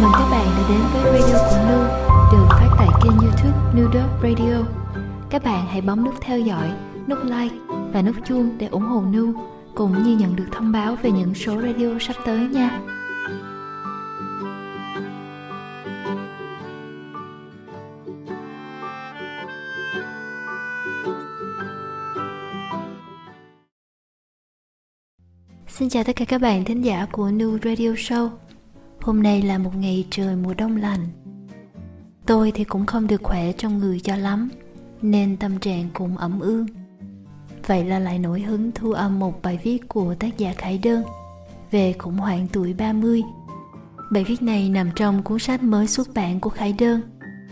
Chào mừng các bạn đã đến với radio của Nu được phát tại kênh youtube Nu Dog Radio. Các bạn hãy bấm nút theo dõi, nút like và nút chuông để ủng hộ Nu cũng như nhận được thông báo về những số radio sắp tới nha. Xin chào tất cả các bạn thính giả của New Radio Show Hôm nay là một ngày trời mùa đông lạnh Tôi thì cũng không được khỏe trong người cho lắm, Nên tâm trạng cũng ẩm ương. Vậy là lại nổi hứng thu âm một bài viết của tác giả Khải Đơn, Về khủng hoảng tuổi 30 Bài viết này nằm trong cuốn sách mới xuất bản của Khải Đơn,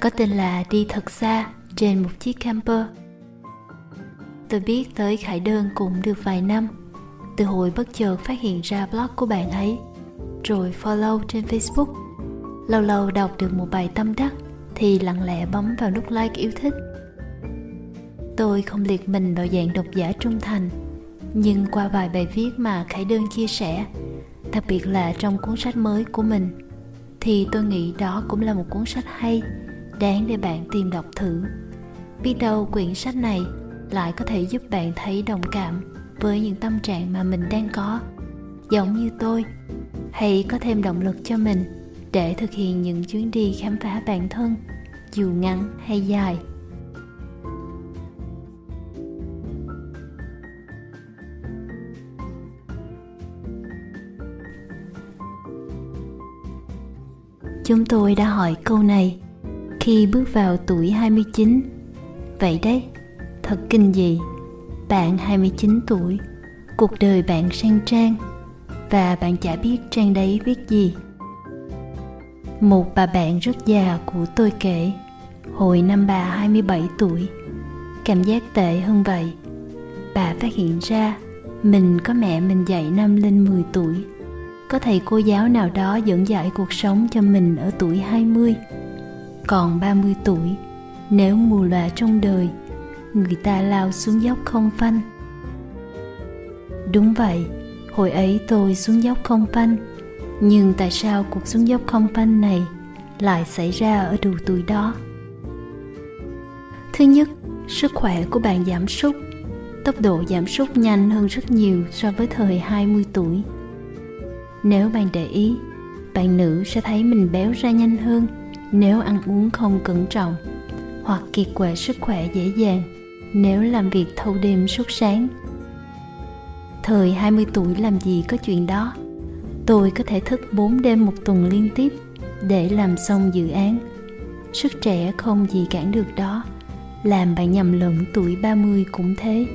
Có tên là Đi thật xa, trên một chiếc camper. Tôi biết tới Khải Đơn cũng được vài năm, từ hồi bất chợt phát hiện ra blog của bạn ấy rồi follow trên facebook. Lâu lâu đọc được một bài tâm đắc thì lặng lẽ bấm vào nút like yêu thích. Tôi không liệt mình vào dạng độc giả trung thành, nhưng qua vài bài viết mà khải đơn chia sẻ, đặc biệt là trong cuốn sách mới của mình, thì tôi nghĩ đó cũng là một cuốn sách hay, đáng để bạn tìm đọc thử. Biết đâu quyển sách này lại có thể giúp bạn thấy đồng cảm với những tâm trạng mà mình đang có, giống như tôi hãy có thêm động lực cho mình để thực hiện những chuyến đi khám phá bản thân dù ngắn hay dài. Chúng tôi đã hỏi câu này khi bước vào tuổi 29. Vậy đấy, thật kinh dị. Bạn 29 tuổi, cuộc đời bạn sang trang và bạn chả biết trang đấy viết gì. Một bà bạn rất già của tôi kể, hồi năm bà 27 tuổi, cảm giác tệ hơn vậy. Bà phát hiện ra mình có mẹ mình dạy năm lên 10 tuổi. Có thầy cô giáo nào đó dẫn dạy cuộc sống cho mình ở tuổi 20. Còn 30 tuổi, nếu mù lòa trong đời người ta lao xuống dốc không phanh đúng vậy hồi ấy tôi xuống dốc không phanh nhưng tại sao cuộc xuống dốc không phanh này lại xảy ra ở đủ tuổi đó thứ nhất sức khỏe của bạn giảm sút tốc độ giảm sút nhanh hơn rất nhiều so với thời 20 tuổi. Nếu bạn để ý, bạn nữ sẽ thấy mình béo ra nhanh hơn nếu ăn uống không cẩn trọng hoặc kiệt quệ sức khỏe dễ dàng nếu làm việc thâu đêm suốt sáng. Thời 20 tuổi làm gì có chuyện đó. Tôi có thể thức 4 đêm một tuần liên tiếp để làm xong dự án. Sức trẻ không gì cản được đó. Làm bạn nhầm lẫn tuổi 30 cũng thế.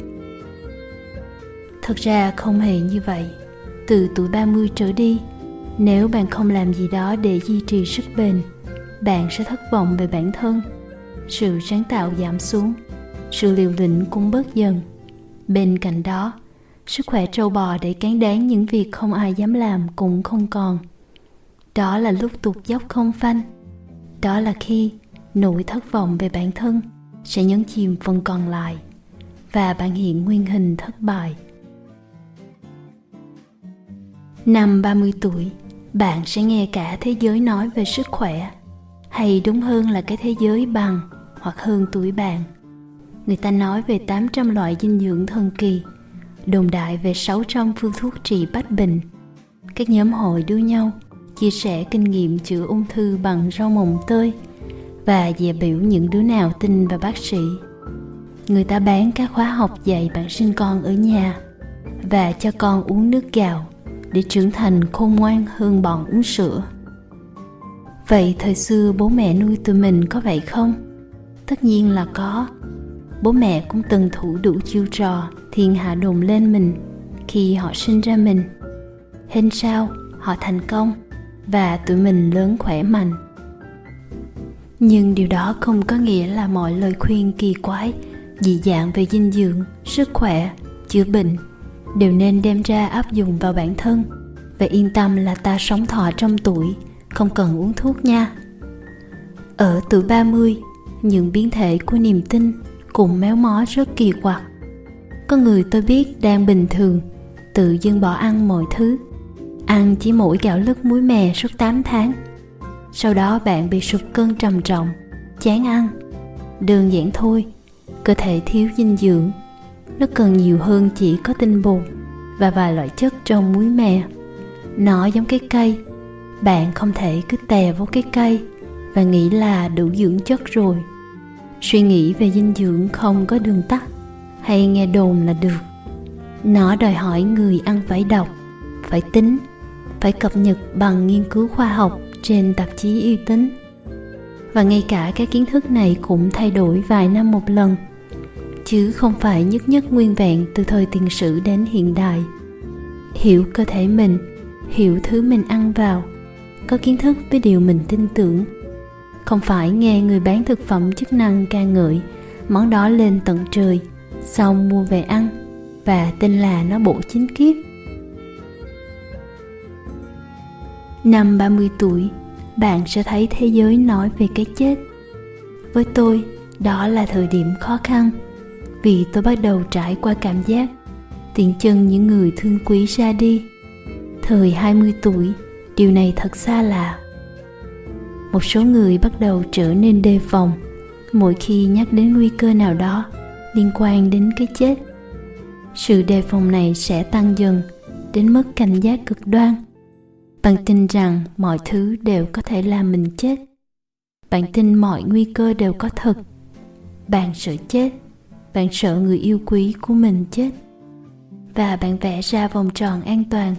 Thật ra không hề như vậy. Từ tuổi 30 trở đi, nếu bạn không làm gì đó để duy trì sức bền, bạn sẽ thất vọng về bản thân. Sự sáng tạo giảm xuống sự liều lĩnh cũng bớt dần bên cạnh đó sức khỏe trâu bò để cán đáng những việc không ai dám làm cũng không còn. Đó là lúc tụt dốc không phanh. Đó là khi nỗi thất vọng về bản thân sẽ nhấn chìm phần còn lại và bạn hiện nguyên hình thất bại. Năm 30 tuổi bạn sẽ nghe cả thế giới nói về sức khỏe hay đúng hơn là cái thế giới bằng hoặc hơn tuổi bạn. Người ta nói về 800 loại dinh dưỡng thần kỳ, đồn đại về 600 phương thuốc trị bách bệnh. Các nhóm hội đưa nhau, chia sẻ kinh nghiệm chữa ung thư bằng rau mồng tơi và dè biểu những đứa nào tin vào bác sĩ. Người ta bán các khóa học dạy bạn sinh con ở nhà và cho con uống nước gạo để trưởng thành khôn ngoan hơn bọn uống sữa. Vậy thời xưa bố mẹ nuôi tụi mình có vậy không? Tất nhiên là có bố mẹ cũng từng thủ đủ chiêu trò thiên hạ đồn lên mình khi họ sinh ra mình. Hên sao, họ thành công và tụi mình lớn khỏe mạnh. Nhưng điều đó không có nghĩa là mọi lời khuyên kỳ quái, dị dạng về dinh dưỡng, sức khỏe, chữa bệnh đều nên đem ra áp dụng vào bản thân. Và yên tâm là ta sống thọ trong tuổi, không cần uống thuốc nha. Ở tuổi 30 những biến thể của niềm tin cùng méo mó rất kỳ quặc. Có người tôi biết đang bình thường, tự dưng bỏ ăn mọi thứ. Ăn chỉ mỗi gạo lứt muối mè suốt 8 tháng. Sau đó bạn bị sụp cân trầm trọng, chán ăn. Đơn giản thôi, cơ thể thiếu dinh dưỡng. Nó cần nhiều hơn chỉ có tinh bột và vài loại chất trong muối mè. Nó giống cái cây, bạn không thể cứ tè vô cái cây và nghĩ là đủ dưỡng chất rồi suy nghĩ về dinh dưỡng không có đường tắt hay nghe đồn là được. Nó đòi hỏi người ăn phải đọc, phải tính, phải cập nhật bằng nghiên cứu khoa học trên tạp chí uy tín. Và ngay cả cái kiến thức này cũng thay đổi vài năm một lần, chứ không phải nhất nhất nguyên vẹn từ thời tiền sử đến hiện đại. Hiểu cơ thể mình, hiểu thứ mình ăn vào, có kiến thức với điều mình tin tưởng không phải nghe người bán thực phẩm chức năng ca ngợi, món đó lên tận trời, xong mua về ăn, và tin là nó bổ chính kiếp. Năm 30 tuổi, bạn sẽ thấy thế giới nói về cái chết. Với tôi, đó là thời điểm khó khăn, vì tôi bắt đầu trải qua cảm giác tiện chân những người thương quý ra đi. Thời 20 tuổi, điều này thật xa lạ một số người bắt đầu trở nên đề phòng mỗi khi nhắc đến nguy cơ nào đó liên quan đến cái chết. Sự đề phòng này sẽ tăng dần đến mức cảnh giác cực đoan. Bạn tin rằng mọi thứ đều có thể làm mình chết. Bạn tin mọi nguy cơ đều có thật. Bạn sợ chết. Bạn sợ người yêu quý của mình chết. Và bạn vẽ ra vòng tròn an toàn,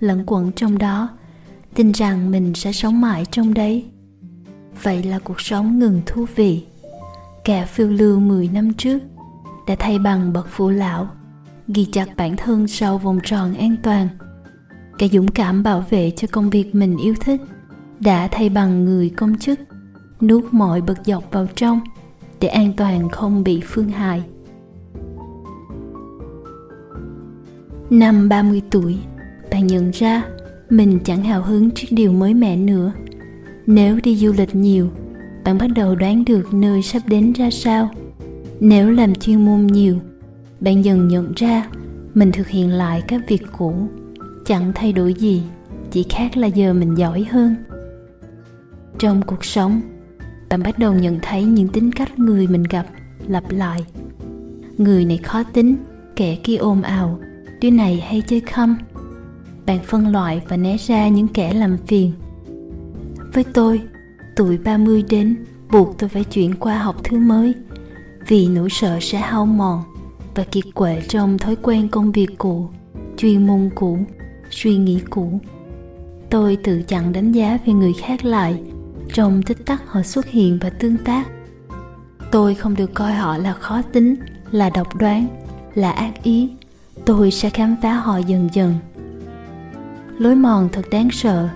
lẫn quẩn trong đó. Tin rằng mình sẽ sống mãi trong đấy vậy là cuộc sống ngừng thú vị. Kẻ phiêu lưu 10 năm trước đã thay bằng bậc phụ lão ghi chặt bản thân sau vòng tròn an toàn. Kẻ dũng cảm bảo vệ cho công việc mình yêu thích đã thay bằng người công chức nuốt mọi bậc dọc vào trong để an toàn không bị phương hại. Năm 30 tuổi, bạn nhận ra mình chẳng hào hứng trước điều mới mẻ nữa. Nếu đi du lịch nhiều, bạn bắt đầu đoán được nơi sắp đến ra sao. Nếu làm chuyên môn nhiều, bạn dần nhận ra mình thực hiện lại các việc cũ, chẳng thay đổi gì, chỉ khác là giờ mình giỏi hơn. Trong cuộc sống, bạn bắt đầu nhận thấy những tính cách người mình gặp lặp lại. Người này khó tính, kẻ kia ồn ào, đứa này hay chơi khăm bạn phân loại và né ra những kẻ làm phiền với tôi. Tuổi 30 đến, buộc tôi phải chuyển qua học thứ mới. Vì nỗi sợ sẽ hao mòn và kiệt quệ trong thói quen công việc cũ, chuyên môn cũ, suy nghĩ cũ. Tôi tự chặn đánh giá về người khác lại trong tích tắc họ xuất hiện và tương tác. Tôi không được coi họ là khó tính, là độc đoán, là ác ý. Tôi sẽ khám phá họ dần dần. Lối mòn thật đáng sợ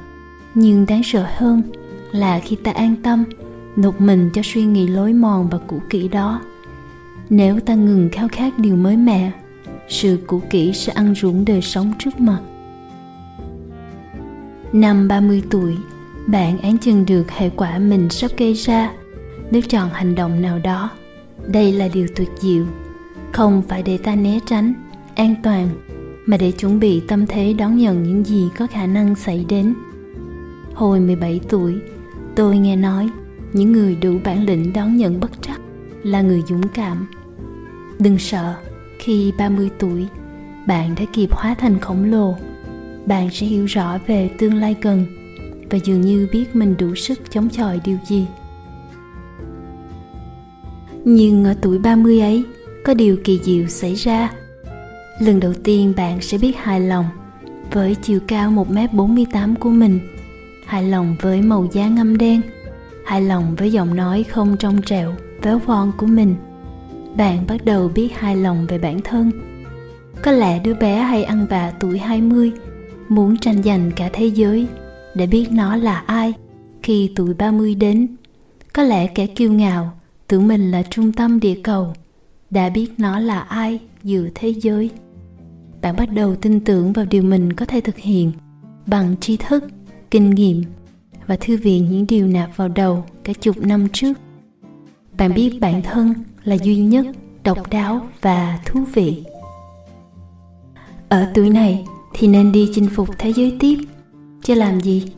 nhưng đáng sợ hơn là khi ta an tâm, nộp mình cho suy nghĩ lối mòn và cũ kỹ đó. Nếu ta ngừng khao khát điều mới mẻ, sự cũ kỹ sẽ ăn ruộng đời sống trước mặt. Năm 30 tuổi, bạn án chừng được hệ quả mình sắp gây ra. Nếu chọn hành động nào đó, đây là điều tuyệt diệu. Không phải để ta né tránh, an toàn, mà để chuẩn bị tâm thế đón nhận những gì có khả năng xảy đến. Hồi 17 tuổi, tôi nghe nói những người đủ bản lĩnh đón nhận bất trắc là người dũng cảm. Đừng sợ, khi 30 tuổi, bạn đã kịp hóa thành khổng lồ. Bạn sẽ hiểu rõ về tương lai gần và dường như biết mình đủ sức chống chọi điều gì. Nhưng ở tuổi 30 ấy, có điều kỳ diệu xảy ra lần đầu tiên bạn sẽ biết hài lòng với chiều cao 1m48 của mình hài lòng với màu da ngâm đen, hài lòng với giọng nói không trong trẻo, véo von của mình. Bạn bắt đầu biết hài lòng về bản thân. Có lẽ đứa bé hay ăn vạ tuổi 20 muốn tranh giành cả thế giới để biết nó là ai khi tuổi 30 đến. Có lẽ kẻ kiêu ngạo, tưởng mình là trung tâm địa cầu, đã biết nó là ai giữa thế giới. Bạn bắt đầu tin tưởng vào điều mình có thể thực hiện bằng tri thức kinh nghiệm và thư viện những điều nạp vào đầu cả chục năm trước. Bạn biết bản thân là duy nhất độc đáo và thú vị. Ở tuổi này thì nên đi chinh phục thế giới tiếp. Chứ làm gì?